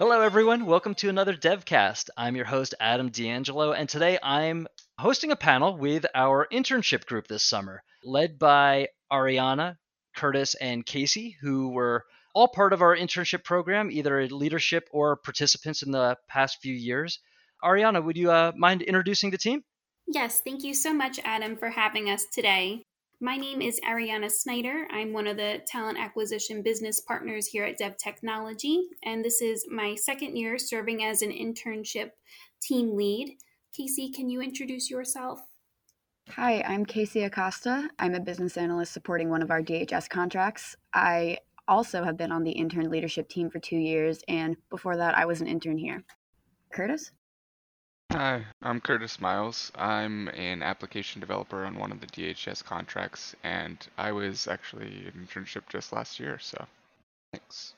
Hello, everyone. Welcome to another DevCast. I'm your host, Adam D'Angelo, and today I'm hosting a panel with our internship group this summer, led by Ariana, Curtis, and Casey, who were all part of our internship program, either leadership or participants in the past few years. Ariana, would you uh, mind introducing the team? Yes, thank you so much, Adam, for having us today. My name is Ariana Snyder. I'm one of the talent acquisition business partners here at Dev Technology, and this is my second year serving as an internship team lead. Casey, can you introduce yourself? Hi, I'm Casey Acosta. I'm a business analyst supporting one of our DHS contracts. I also have been on the intern leadership team for two years, and before that, I was an intern here. Curtis? Hi, I'm Curtis Miles. I'm an application developer on one of the DHS contracts, and I was actually an internship just last year, so thanks.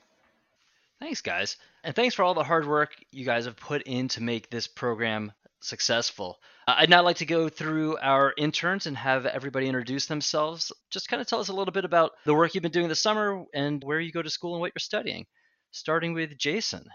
Thanks, guys. And thanks for all the hard work you guys have put in to make this program successful. Uh, I'd now like to go through our interns and have everybody introduce themselves. Just kind of tell us a little bit about the work you've been doing this summer and where you go to school and what you're studying. Starting with Jason.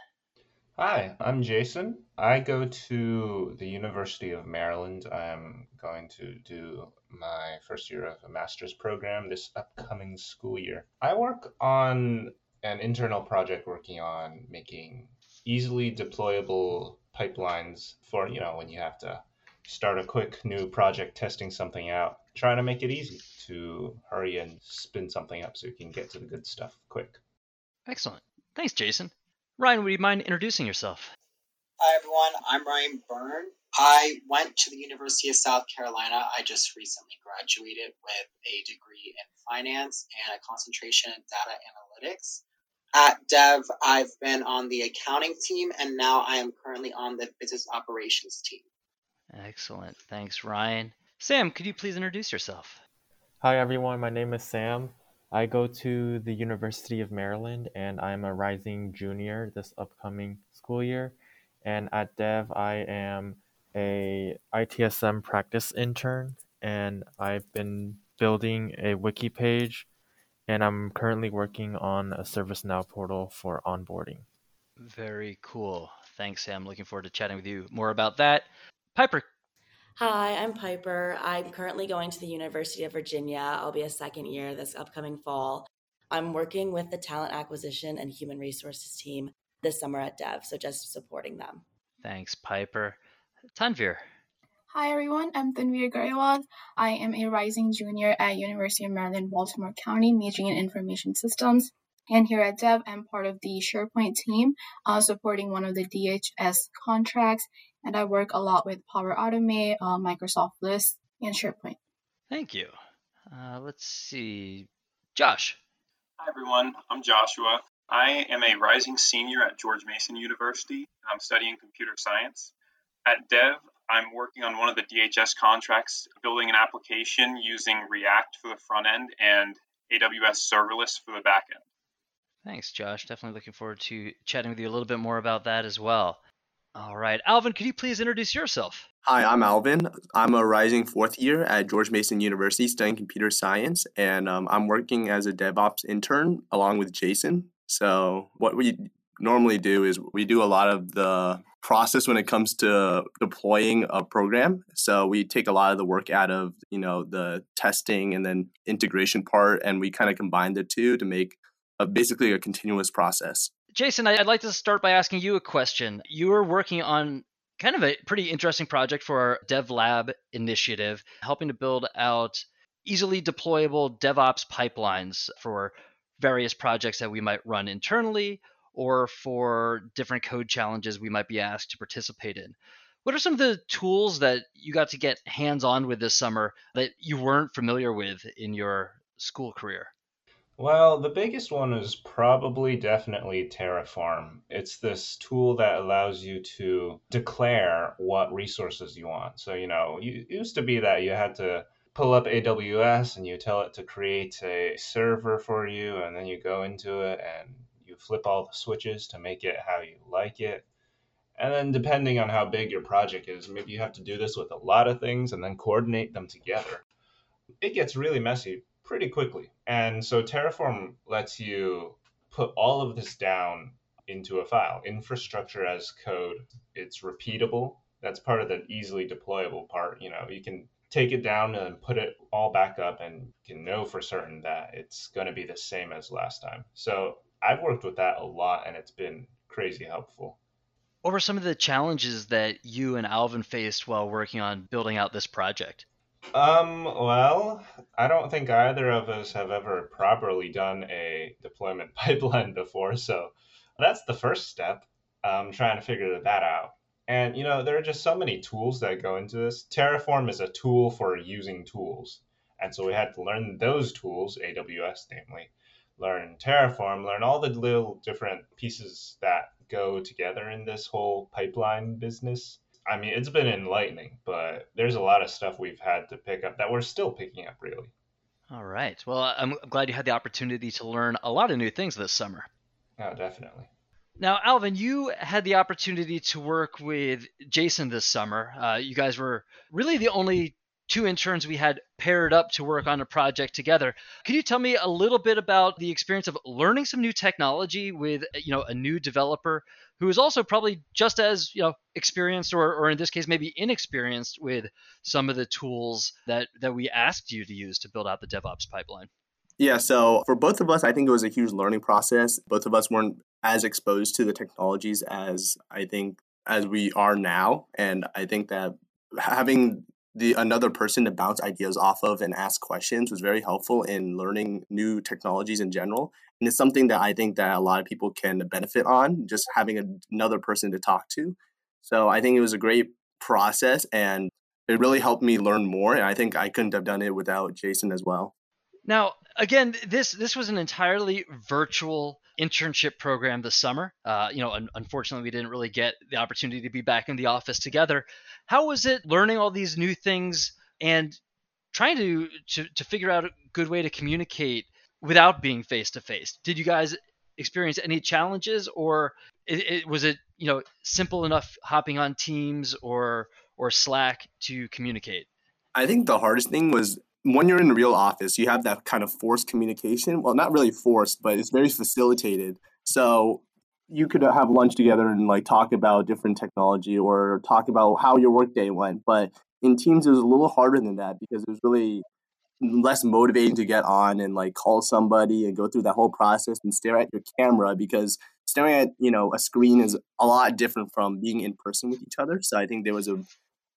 Hi, I'm Jason. I go to the University of Maryland. I'm going to do my first year of a master's program this upcoming school year. I work on an internal project working on making easily deployable pipelines for, you know, when you have to start a quick new project testing something out, trying to make it easy to hurry and spin something up so you can get to the good stuff quick. Excellent. Thanks, Jason. Ryan, would you mind introducing yourself? Hi, everyone. I'm Ryan Byrne. I went to the University of South Carolina. I just recently graduated with a degree in finance and a concentration in data analytics. At Dev, I've been on the accounting team, and now I am currently on the business operations team. Excellent. Thanks, Ryan. Sam, could you please introduce yourself? Hi, everyone. My name is Sam. I go to the University of Maryland and I'm a rising junior this upcoming school year. And at Dev, I am a ITSM practice intern and I've been building a wiki page and I'm currently working on a ServiceNow portal for onboarding. Very cool. Thanks, Sam. Looking forward to chatting with you more about that. Piper, Hi, I'm Piper. I'm currently going to the University of Virginia. I'll be a second year this upcoming fall. I'm working with the talent acquisition and human resources team this summer at Dev, so just supporting them. Thanks, Piper. Tanvir. Hi everyone, I'm Tanvir Garewal. I am a rising junior at University of Maryland, Baltimore County, majoring in information systems. And here at Dev, I'm part of the SharePoint team, uh, supporting one of the DHS contracts and I work a lot with Power Automate, uh, Microsoft List, and SharePoint. Thank you. Uh, let's see. Josh. Hi, everyone. I'm Joshua. I am a rising senior at George Mason University. I'm studying computer science. At Dev, I'm working on one of the DHS contracts, building an application using React for the front end and AWS serverless for the back end. Thanks, Josh. Definitely looking forward to chatting with you a little bit more about that as well. All right. Alvin, could you please introduce yourself? Hi, I'm Alvin. I'm a rising fourth year at George Mason University studying computer science, and um, I'm working as a DevOps intern along with Jason. So, what we normally do is we do a lot of the process when it comes to deploying a program. So we take a lot of the work out of, you know, the testing and then integration part and we kind of combine the two to make a, basically a continuous process. Jason, I'd like to start by asking you a question. You were working on kind of a pretty interesting project for our DevLab initiative, helping to build out easily deployable DevOps pipelines for various projects that we might run internally or for different code challenges we might be asked to participate in. What are some of the tools that you got to get hands on with this summer that you weren't familiar with in your school career? Well, the biggest one is probably definitely Terraform. It's this tool that allows you to declare what resources you want. So, you know, it used to be that you had to pull up AWS and you tell it to create a server for you, and then you go into it and you flip all the switches to make it how you like it. And then, depending on how big your project is, maybe you have to do this with a lot of things and then coordinate them together. It gets really messy pretty quickly. And so Terraform lets you put all of this down into a file. Infrastructure as code, it's repeatable. That's part of the easily deployable part. You know, you can take it down and put it all back up and can know for certain that it's going to be the same as last time. So I've worked with that a lot and it's been crazy helpful. What were some of the challenges that you and Alvin faced while working on building out this project? Um, well, I don't think either of us have ever properly done a deployment pipeline before, so that's the first step. Um, trying to figure that out. And you know, there are just so many tools that go into this. Terraform is a tool for using tools. And so we had to learn those tools, AWS namely, learn Terraform, learn all the little different pieces that go together in this whole pipeline business. I mean, it's been enlightening, but there's a lot of stuff we've had to pick up that we're still picking up, really. All right. Well, I'm glad you had the opportunity to learn a lot of new things this summer. Oh, definitely. Now, Alvin, you had the opportunity to work with Jason this summer. Uh, you guys were really the only two interns we had paired up to work on a project together. Can you tell me a little bit about the experience of learning some new technology with, you know, a new developer who is also probably just as, you know, experienced or, or in this case maybe inexperienced with some of the tools that that we asked you to use to build out the DevOps pipeline? Yeah, so for both of us, I think it was a huge learning process. Both of us weren't as exposed to the technologies as I think as we are now, and I think that having the another person to bounce ideas off of and ask questions was very helpful in learning new technologies in general. And it's something that i think that a lot of people can benefit on just having a, another person to talk to. So i think it was a great process and it really helped me learn more and i think i couldn't have done it without jason as well. Now again this this was an entirely virtual internship program this summer. Uh, you know, un- unfortunately, we didn't really get the opportunity to be back in the office together. How was it learning all these new things and trying to, to to figure out a good way to communicate without being face to face? Did you guys experience any challenges, or it, it, was it you know simple enough hopping on Teams or or Slack to communicate? I think the hardest thing was when you're in real office, you have that kind of forced communication. Well, not really forced, but it's very facilitated. So you could uh, have lunch together and like talk about different technology or talk about how your workday went. But in Teams, it was a little harder than that because it was really less motivating to get on and like call somebody and go through that whole process and stare at your camera because staring at you know a screen is a lot different from being in person with each other. So I think there was a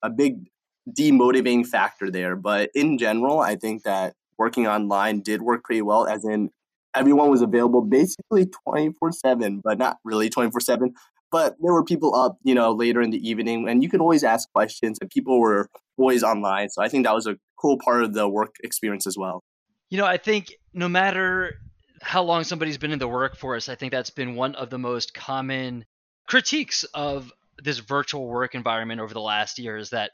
a big demotivating factor there. But in general, I think that working online did work pretty well, as in everyone was available basically 24 7, but not really 24 7. But there were people up, you know, later in the evening, and you could always ask questions, and people were always online. So I think that was a cool part of the work experience as well. You know, I think no matter how long somebody's been in the workforce, I think that's been one of the most common critiques of this virtual work environment over the last year is that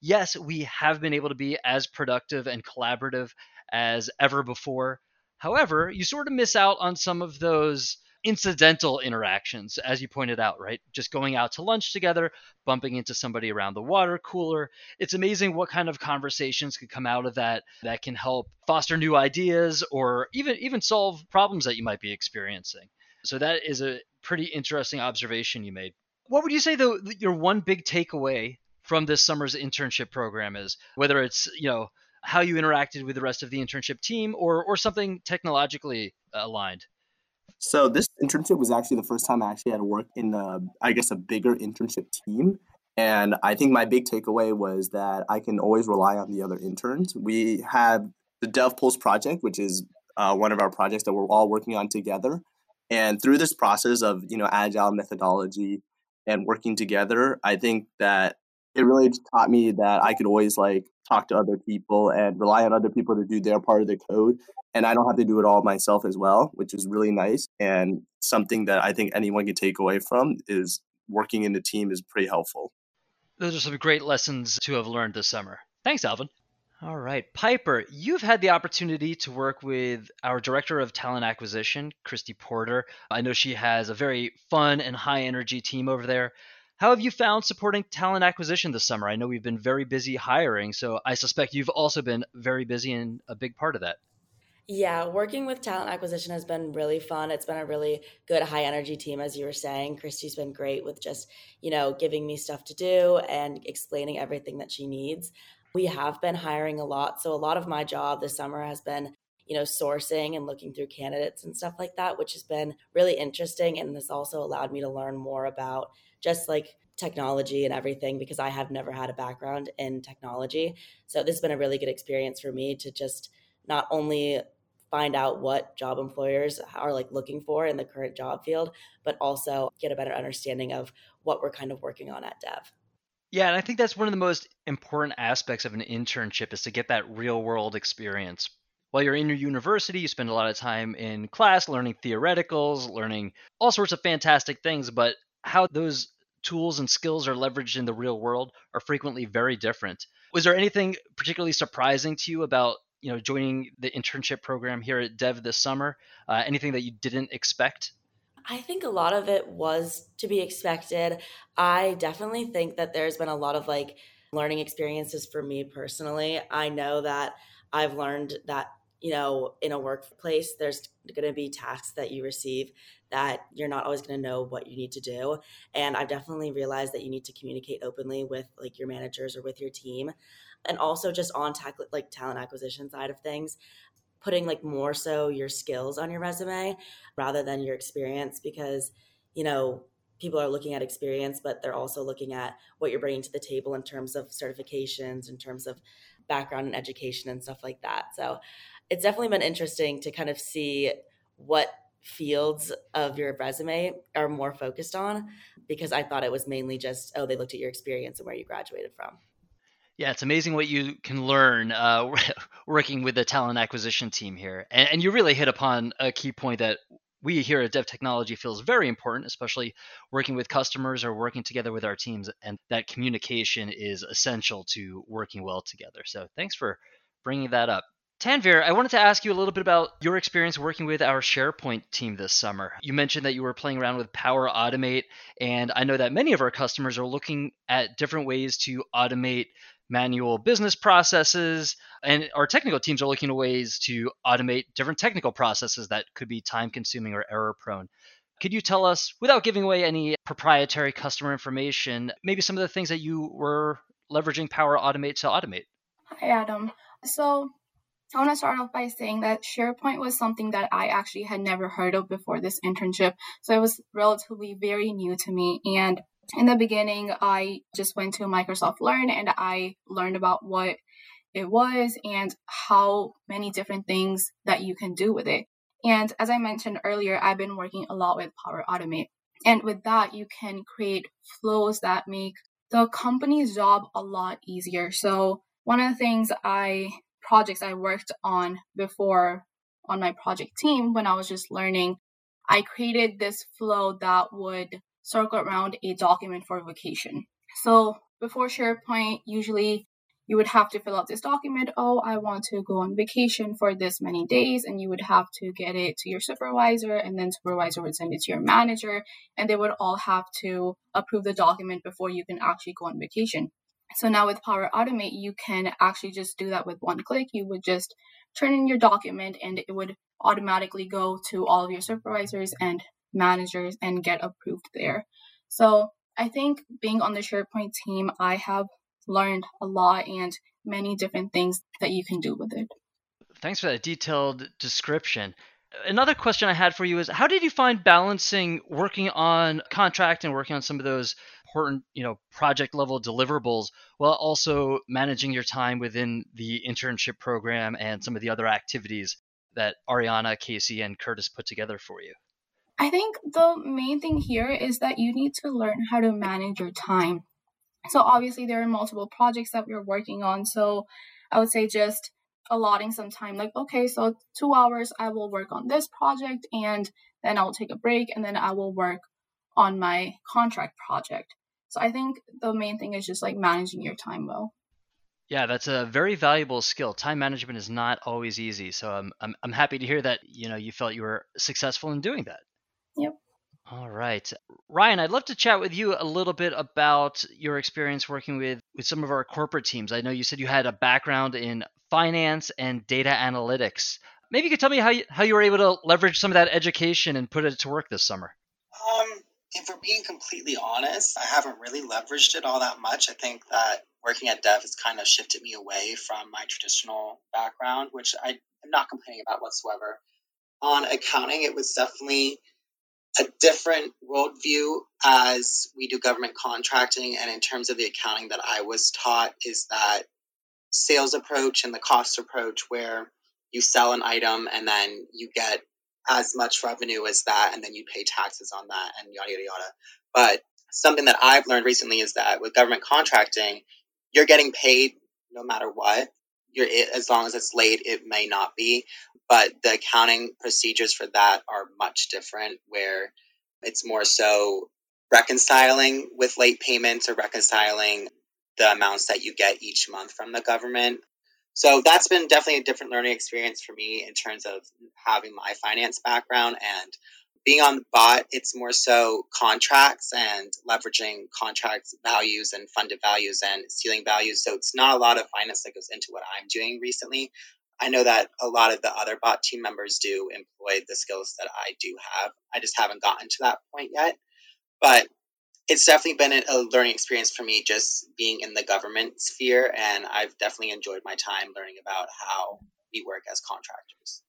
yes, we have been able to be as productive and collaborative as ever before. However, you sort of miss out on some of those incidental interactions, as you pointed out, right? Just going out to lunch together, bumping into somebody around the water cooler. It's amazing what kind of conversations could come out of that that can help foster new ideas or even even solve problems that you might be experiencing. So that is a pretty interesting observation you made. What would you say though your one big takeaway from this summer's internship program is, whether it's you know how you interacted with the rest of the internship team or or something technologically aligned. So this internship was actually the first time I actually had to work in a, I guess, a bigger internship team. And I think my big takeaway was that I can always rely on the other interns. We have the DevPulse project, which is uh, one of our projects that we're all working on together. And through this process of you know agile methodology and working together, I think that it really taught me that I could always like talk to other people and rely on other people to do their part of the code. And I don't have to do it all myself as well, which is really nice. And something that I think anyone can take away from is working in a team is pretty helpful. Those are some great lessons to have learned this summer. Thanks, Alvin. All right. Piper, you've had the opportunity to work with our Director of Talent Acquisition, Christy Porter. I know she has a very fun and high energy team over there. How have you found supporting talent acquisition this summer? I know we've been very busy hiring, so I suspect you've also been very busy and a big part of that. Yeah, working with talent acquisition has been really fun. It's been a really good high energy team, as you were saying. Christy's been great with just, you know, giving me stuff to do and explaining everything that she needs. We have been hiring a lot. So a lot of my job this summer has been, you know, sourcing and looking through candidates and stuff like that, which has been really interesting and this also allowed me to learn more about just like technology and everything because I have never had a background in technology. So this has been a really good experience for me to just not only find out what job employers are like looking for in the current job field, but also get a better understanding of what we're kind of working on at Dev. Yeah, and I think that's one of the most important aspects of an internship is to get that real world experience. While you're in your university, you spend a lot of time in class learning theoreticals, learning all sorts of fantastic things, but how those tools and skills are leveraged in the real world are frequently very different. Was there anything particularly surprising to you about you know joining the internship program here at Dev this summer? Uh, anything that you didn't expect? I think a lot of it was to be expected. I definitely think that there's been a lot of like learning experiences for me personally. I know that I've learned that you know in a workplace there's going to be tasks that you receive that you're not always going to know what you need to do and i've definitely realized that you need to communicate openly with like your managers or with your team and also just on tech, like talent acquisition side of things putting like more so your skills on your resume rather than your experience because you know people are looking at experience but they're also looking at what you're bringing to the table in terms of certifications in terms of background and education and stuff like that so it's definitely been interesting to kind of see what fields of your resume are more focused on because i thought it was mainly just oh they looked at your experience and where you graduated from yeah, it's amazing what you can learn uh, working with the talent acquisition team here. And, and, you really hit upon a key point that we here at Dev Technology feels very important, especially working with customers or working together with our teams. And that communication is essential to working well together. So thanks for bringing that up. Tanvir, I wanted to ask you a little bit about your experience working with our SharePoint team this summer. You mentioned that you were playing around with Power Automate, and I know that many of our customers are looking at different ways to automate manual business processes, and our technical teams are looking at ways to automate different technical processes that could be time consuming or error prone. Could you tell us, without giving away any proprietary customer information, maybe some of the things that you were leveraging Power Automate to automate? Hi, Adam. So, I want to start off by saying that SharePoint was something that I actually had never heard of before this internship. So, it was relatively very new to me. And in the beginning, I just went to Microsoft Learn and I learned about what it was and how many different things that you can do with it. And as I mentioned earlier, I've been working a lot with Power Automate. And with that, you can create flows that make the company's job a lot easier. So, one of the things I projects I worked on before on my project team when I was just learning, I created this flow that would circle around a document for vacation. So before SharePoint, usually you would have to fill out this document. Oh, I want to go on vacation for this many days. And you would have to get it to your supervisor, and then supervisor would send it to your manager, and they would all have to approve the document before you can actually go on vacation. So now with Power Automate, you can actually just do that with one click. You would just turn in your document and it would automatically go to all of your supervisors and managers and get approved there. So I think being on the SharePoint team, I have learned a lot and many different things that you can do with it. Thanks for that detailed description. Another question I had for you is how did you find balancing working on contract and working on some of those important, you know, project level deliverables while also managing your time within the internship program and some of the other activities that Ariana, Casey, and Curtis put together for you? I think the main thing here is that you need to learn how to manage your time. So obviously there are multiple projects that we're working on. So I would say just allotting some time like okay so 2 hours I will work on this project and then I'll take a break and then I will work on my contract project. So I think the main thing is just like managing your time well. Yeah, that's a very valuable skill. Time management is not always easy. So I'm, I'm, I'm happy to hear that, you know, you felt you were successful in doing that. Yep. All right. Ryan, I'd love to chat with you a little bit about your experience working with, with some of our corporate teams. I know you said you had a background in finance and data analytics. maybe you could tell me how you, how you were able to leverage some of that education and put it to work this summer. If we're being completely honest, I haven't really leveraged it all that much. I think that working at Dev has kind of shifted me away from my traditional background, which I am not complaining about whatsoever. On accounting, it was definitely a different worldview as we do government contracting. And in terms of the accounting that I was taught, is that sales approach and the cost approach, where you sell an item and then you get as much revenue as that, and then you pay taxes on that, and yada yada yada. But something that I've learned recently is that with government contracting, you're getting paid no matter what. You're as long as it's late, it may not be, but the accounting procedures for that are much different. Where it's more so reconciling with late payments or reconciling the amounts that you get each month from the government so that's been definitely a different learning experience for me in terms of having my finance background and being on the bot. It's more so contracts and leveraging contract values and funded values and ceiling values. So it's not a lot of finance that goes into what i'm doing recently. I know that a lot of the other bot team members do employ the skills that i do have. I just haven't gotten to that point yet. But it's definitely been a learning experience for me just being in the government sphere and i've definitely enjoyed my time learning about how we work as contractors.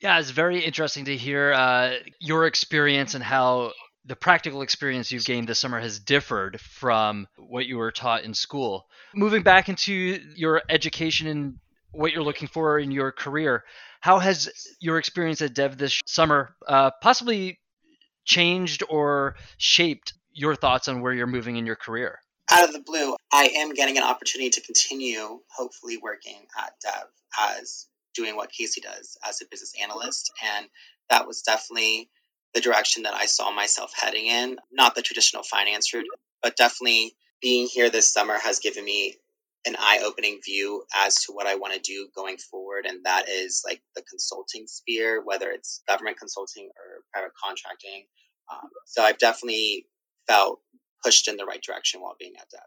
Yeah it's very interesting to hear uh, your experience and how the practical experience you've gained this summer has differed from what you were taught in school. Moving back into your education and what you're looking for in your career how has your experience at dev this summer uh, possibly changed or shaped your thoughts on where you're moving in your career. Out of the blue, I am getting an opportunity to continue, hopefully, working at Dev as doing what Casey does as a business analyst. And that was definitely the direction that I saw myself heading in. Not the traditional finance route, but definitely being here this summer has given me an eye-opening view as to what I want to do going forward, and that is like the consulting sphere, whether it's government consulting or private contracting. Um, so I've definitely felt pushed in the right direction while being at Dev.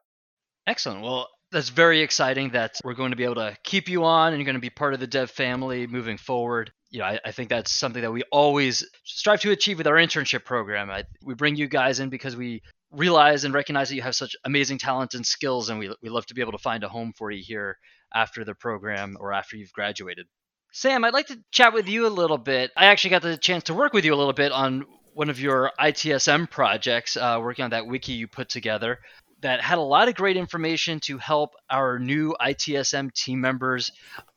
Excellent. Well, that's very exciting that we're going to be able to keep you on and you're going to be part of the Dev family moving forward. You know, I, I think that's something that we always strive to achieve with our internship program. I, we bring you guys in because we realize and recognize that you have such amazing talent and skills, and we, we love to be able to find a home for you here after the program or after you've graduated. Sam, I'd like to chat with you a little bit. I actually got the chance to work with you a little bit on one of your ITSM projects, uh, working on that wiki you put together that had a lot of great information to help our new ITSM team members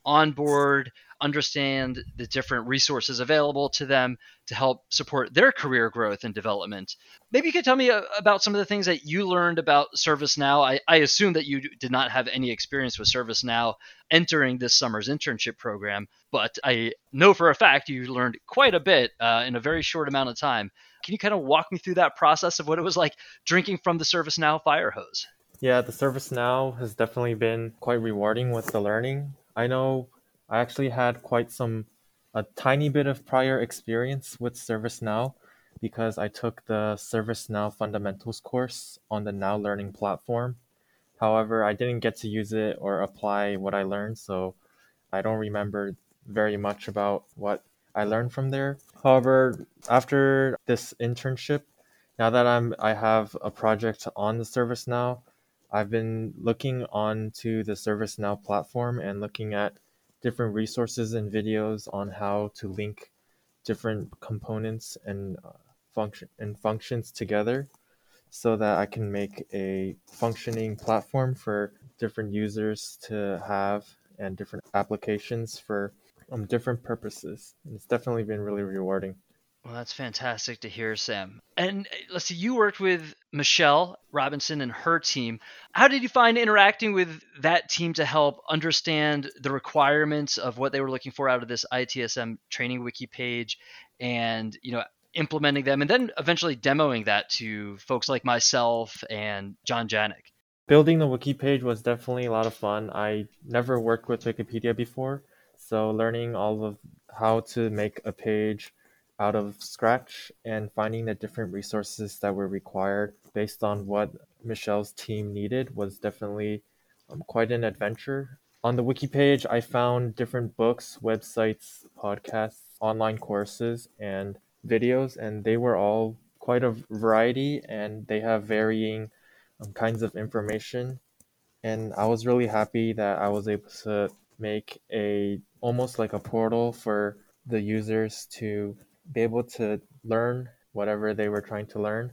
onboard, understand the different resources available to them to help support their career growth and development. Maybe you could tell me uh, about some of the things that you learned about ServiceNow. I, I assume that you did not have any experience with ServiceNow entering this summer's internship program, but I know for a fact you learned quite a bit uh, in a very short amount of time. Can you kind of walk me through that process of what it was like drinking from the ServiceNow fire hose? Yeah, the ServiceNow has definitely been quite rewarding with the learning. I know I actually had quite some a tiny bit of prior experience with ServiceNow because I took the ServiceNow fundamentals course on the Now Learning platform. However, I didn't get to use it or apply what I learned, so I don't remember very much about what I learned from there. However, after this internship, now that I'm I have a project on the ServiceNow, I've been looking onto the ServiceNow platform and looking at different resources and videos on how to link different components and uh, function and functions together so that I can make a functioning platform for different users to have and different applications for um, different purposes. And it's definitely been really rewarding. Well, that's fantastic to hear, Sam. And uh, let's see, you worked with Michelle Robinson and her team. How did you find interacting with that team to help understand the requirements of what they were looking for out of this ITSM training wiki page and, you know, implementing them and then eventually demoing that to folks like myself and John Janik? Building the wiki page was definitely a lot of fun. I never worked with Wikipedia before, so learning all of how to make a page out of scratch and finding the different resources that were required based on what Michelle's team needed was definitely um, quite an adventure. On the wiki page, I found different books, websites, podcasts, online courses, and videos, and they were all quite a variety and they have varying um, kinds of information. And I was really happy that I was able to make a almost like a portal for the users to be able to learn whatever they were trying to learn.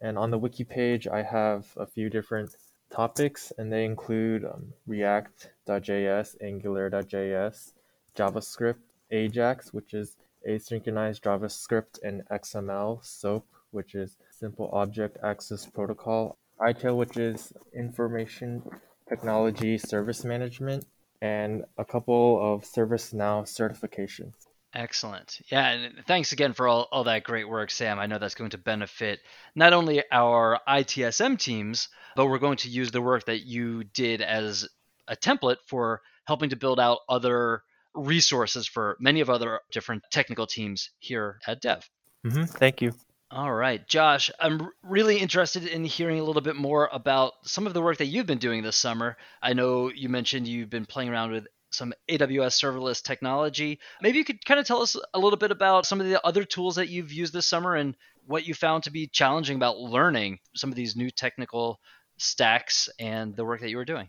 And on the wiki page, I have a few different topics, and they include um, React.js, Angular.js, JavaScript, Ajax, which is asynchronous JavaScript, and XML, SOAP, which is Simple Object Access Protocol, ITIL, which is Information Technology Service Management, and a couple of ServiceNow certifications. Excellent. Yeah, and thanks again for all, all that great work, Sam. I know that's going to benefit not only our ITSM teams, but we're going to use the work that you did as a template for helping to build out other resources for many of other different technical teams here at Dev. Mm-hmm. Thank you. All right, Josh, I'm really interested in hearing a little bit more about some of the work that you've been doing this summer. I know you mentioned you've been playing around with some AWS serverless technology. Maybe you could kind of tell us a little bit about some of the other tools that you've used this summer and what you found to be challenging about learning some of these new technical stacks and the work that you were doing.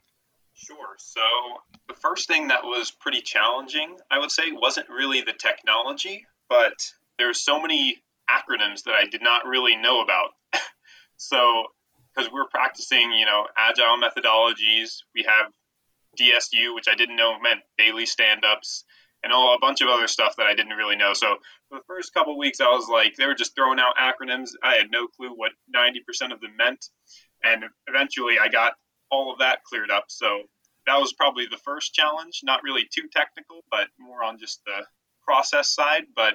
Sure. So, the first thing that was pretty challenging, I would say, wasn't really the technology, but there's so many acronyms that I did not really know about. so, because we're practicing, you know, agile methodologies, we have DSU, which I didn't know meant daily stand ups, and all a bunch of other stuff that I didn't really know. So for the first couple weeks, I was like, they were just throwing out acronyms. I had no clue what 90% of them meant. And eventually I got all of that cleared up. So that was probably the first challenge. Not really too technical, but more on just the process side. But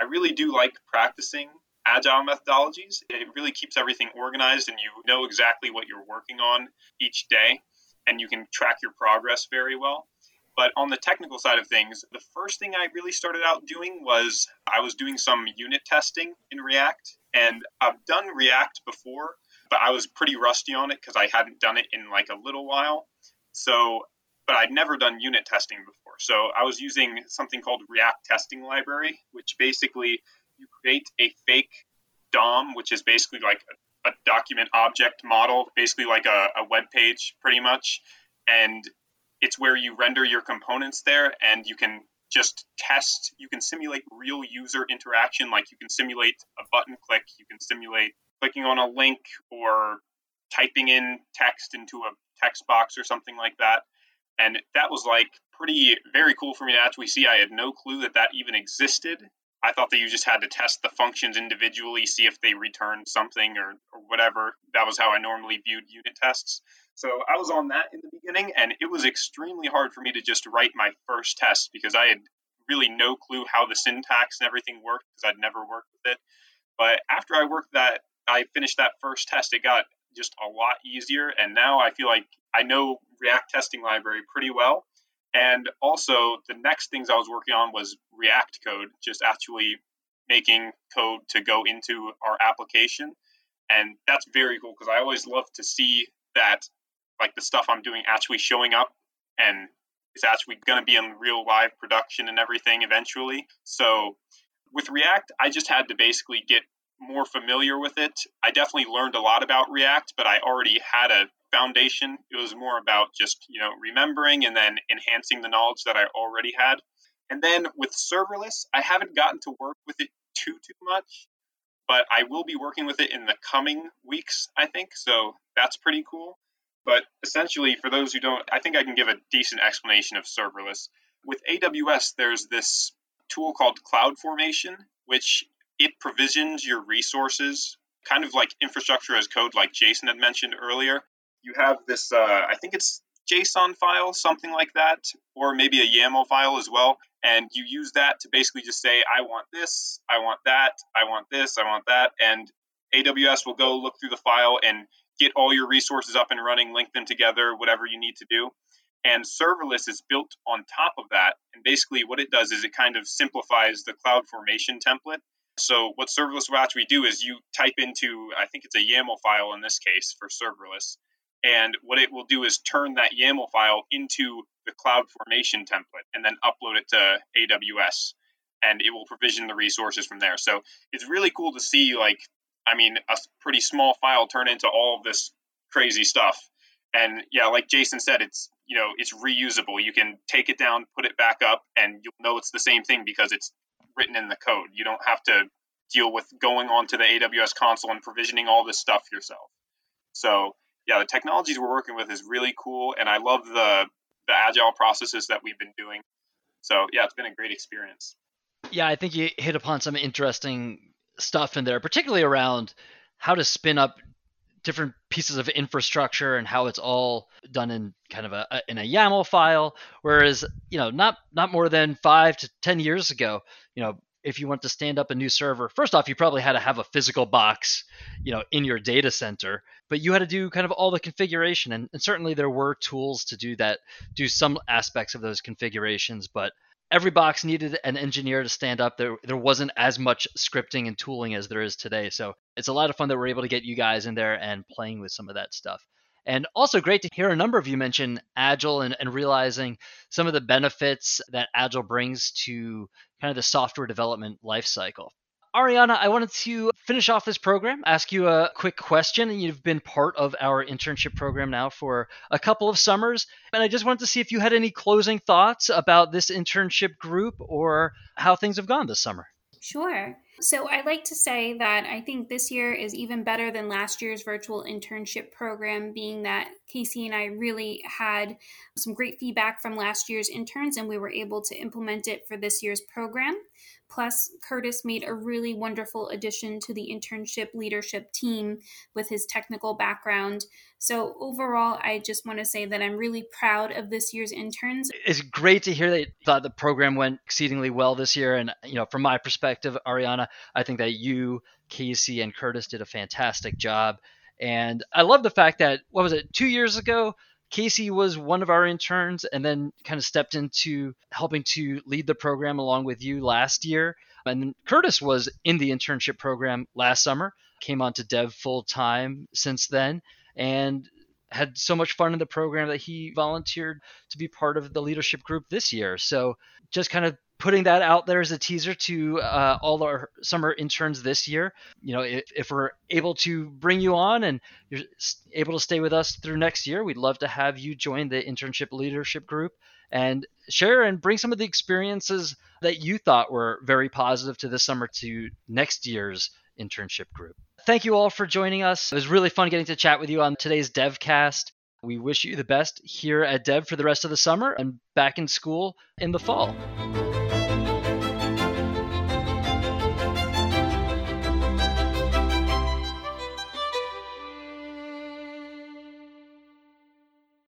I really do like practicing agile methodologies. It really keeps everything organized and you know exactly what you're working on each day and you can track your progress very well. But on the technical side of things, the first thing I really started out doing was I was doing some unit testing in React. And I've done React before, but I was pretty rusty on it because I hadn't done it in like a little while. So, but I'd never done unit testing before. So I was using something called React Testing Library, which basically you create a fake DOM, which is basically like a document object model, basically like a, a web page, pretty much. And it's where you render your components there, and you can just test. You can simulate real user interaction, like you can simulate a button click, you can simulate clicking on a link or typing in text into a text box or something like that. And that was like pretty very cool for me to actually see. I had no clue that that even existed I thought that you just had to test the functions individually, see if they returned something or, or whatever. That was how I normally viewed unit tests. So I was on that in the beginning, and it was extremely hard for me to just write my first test because I had really no clue how the syntax and everything worked because I'd never worked with it. But after I worked that, I finished that first test, it got just a lot easier. And now I feel like I know React testing library pretty well. And also, the next things I was working on was React code, just actually making code to go into our application. And that's very cool because I always love to see that, like, the stuff I'm doing actually showing up and it's actually going to be in real live production and everything eventually. So, with React, I just had to basically get more familiar with it. I definitely learned a lot about React, but I already had a foundation. It was more about just, you know, remembering and then enhancing the knowledge that I already had. And then with serverless, I haven't gotten to work with it too too much, but I will be working with it in the coming weeks, I think. So that's pretty cool. But essentially, for those who don't, I think I can give a decent explanation of serverless. With AWS, there's this tool called CloudFormation, which it provisions your resources, kind of like infrastructure as code, like Jason had mentioned earlier you have this, uh, I think it's JSON file, something like that, or maybe a YAML file as well. And you use that to basically just say, I want this, I want that, I want this, I want that. And AWS will go look through the file and get all your resources up and running, link them together, whatever you need to do. And serverless is built on top of that. And basically, what it does is it kind of simplifies the CloudFormation template. So, what serverless will actually do is you type into, I think it's a YAML file in this case for serverless, And what it will do is turn that YAML file into the CloudFormation template and then upload it to AWS and it will provision the resources from there. So it's really cool to see like I mean a pretty small file turn into all of this crazy stuff. And yeah, like Jason said, it's you know it's reusable. You can take it down, put it back up, and you'll know it's the same thing because it's written in the code. You don't have to deal with going onto the AWS console and provisioning all this stuff yourself. So yeah, the technologies we're working with is really cool, and I love the the agile processes that we've been doing. So yeah, it's been a great experience. Yeah, I think you hit upon some interesting stuff in there, particularly around how to spin up different pieces of infrastructure and how it's all done in kind of a, in a YAML file. Whereas you know not not more than five to ten years ago, you know if you want to stand up a new server, first off, you probably had to have a physical box, you know, in your data center, but you had to do kind of all the configuration. And, and, certainly there were tools to do that, do some aspects of those configurations, but every box needed an engineer to stand up. There, there wasn't as much scripting and tooling as there is today. So it's a lot of fun that we're able to get you guys in there and playing with some of that stuff. And also great to hear a number of you mention Agile and, and realizing some of the benefits that Agile brings to kind of the software development lifecycle. Ariana, I wanted to finish off this program, ask you a quick question. And You've been part of our internship program now for a couple of summers, and I just wanted to see if you had any closing thoughts about this internship group or how things have gone this summer. Sure. So I like to say that I think this year is even better than last year's virtual internship program, being that Casey and I really had some great feedback from last year's interns and we were able to implement it for this year's program. Plus, Curtis made a really wonderful addition to the internship leadership team with his technical background. So, overall, I just want to say that I'm really proud of this year's interns. It's great to hear that thought the program went exceedingly well this year. And, you know, from my perspective, Ariana, I think that you, Casey, and Curtis did a fantastic job. And I love the fact that, what was it, two years ago? Casey was one of our interns and then kind of stepped into helping to lead the program along with you last year. And Curtis was in the internship program last summer, came on to dev full time since then, and had so much fun in the program that he volunteered to be part of the leadership group this year. So just kind of putting that out there as a teaser to uh, all our summer interns this year. You know, if, if, we're able to bring you on and you're able to stay with us through next year, we'd love to have you join the internship leadership group and share and bring some of the experiences that you thought were very positive to this summer to next year's internship group. Thank you all for joining us. It was really fun getting to chat with you on today's DevCast. We wish you the best here at Dev for the rest of the summer and back in school in the fall.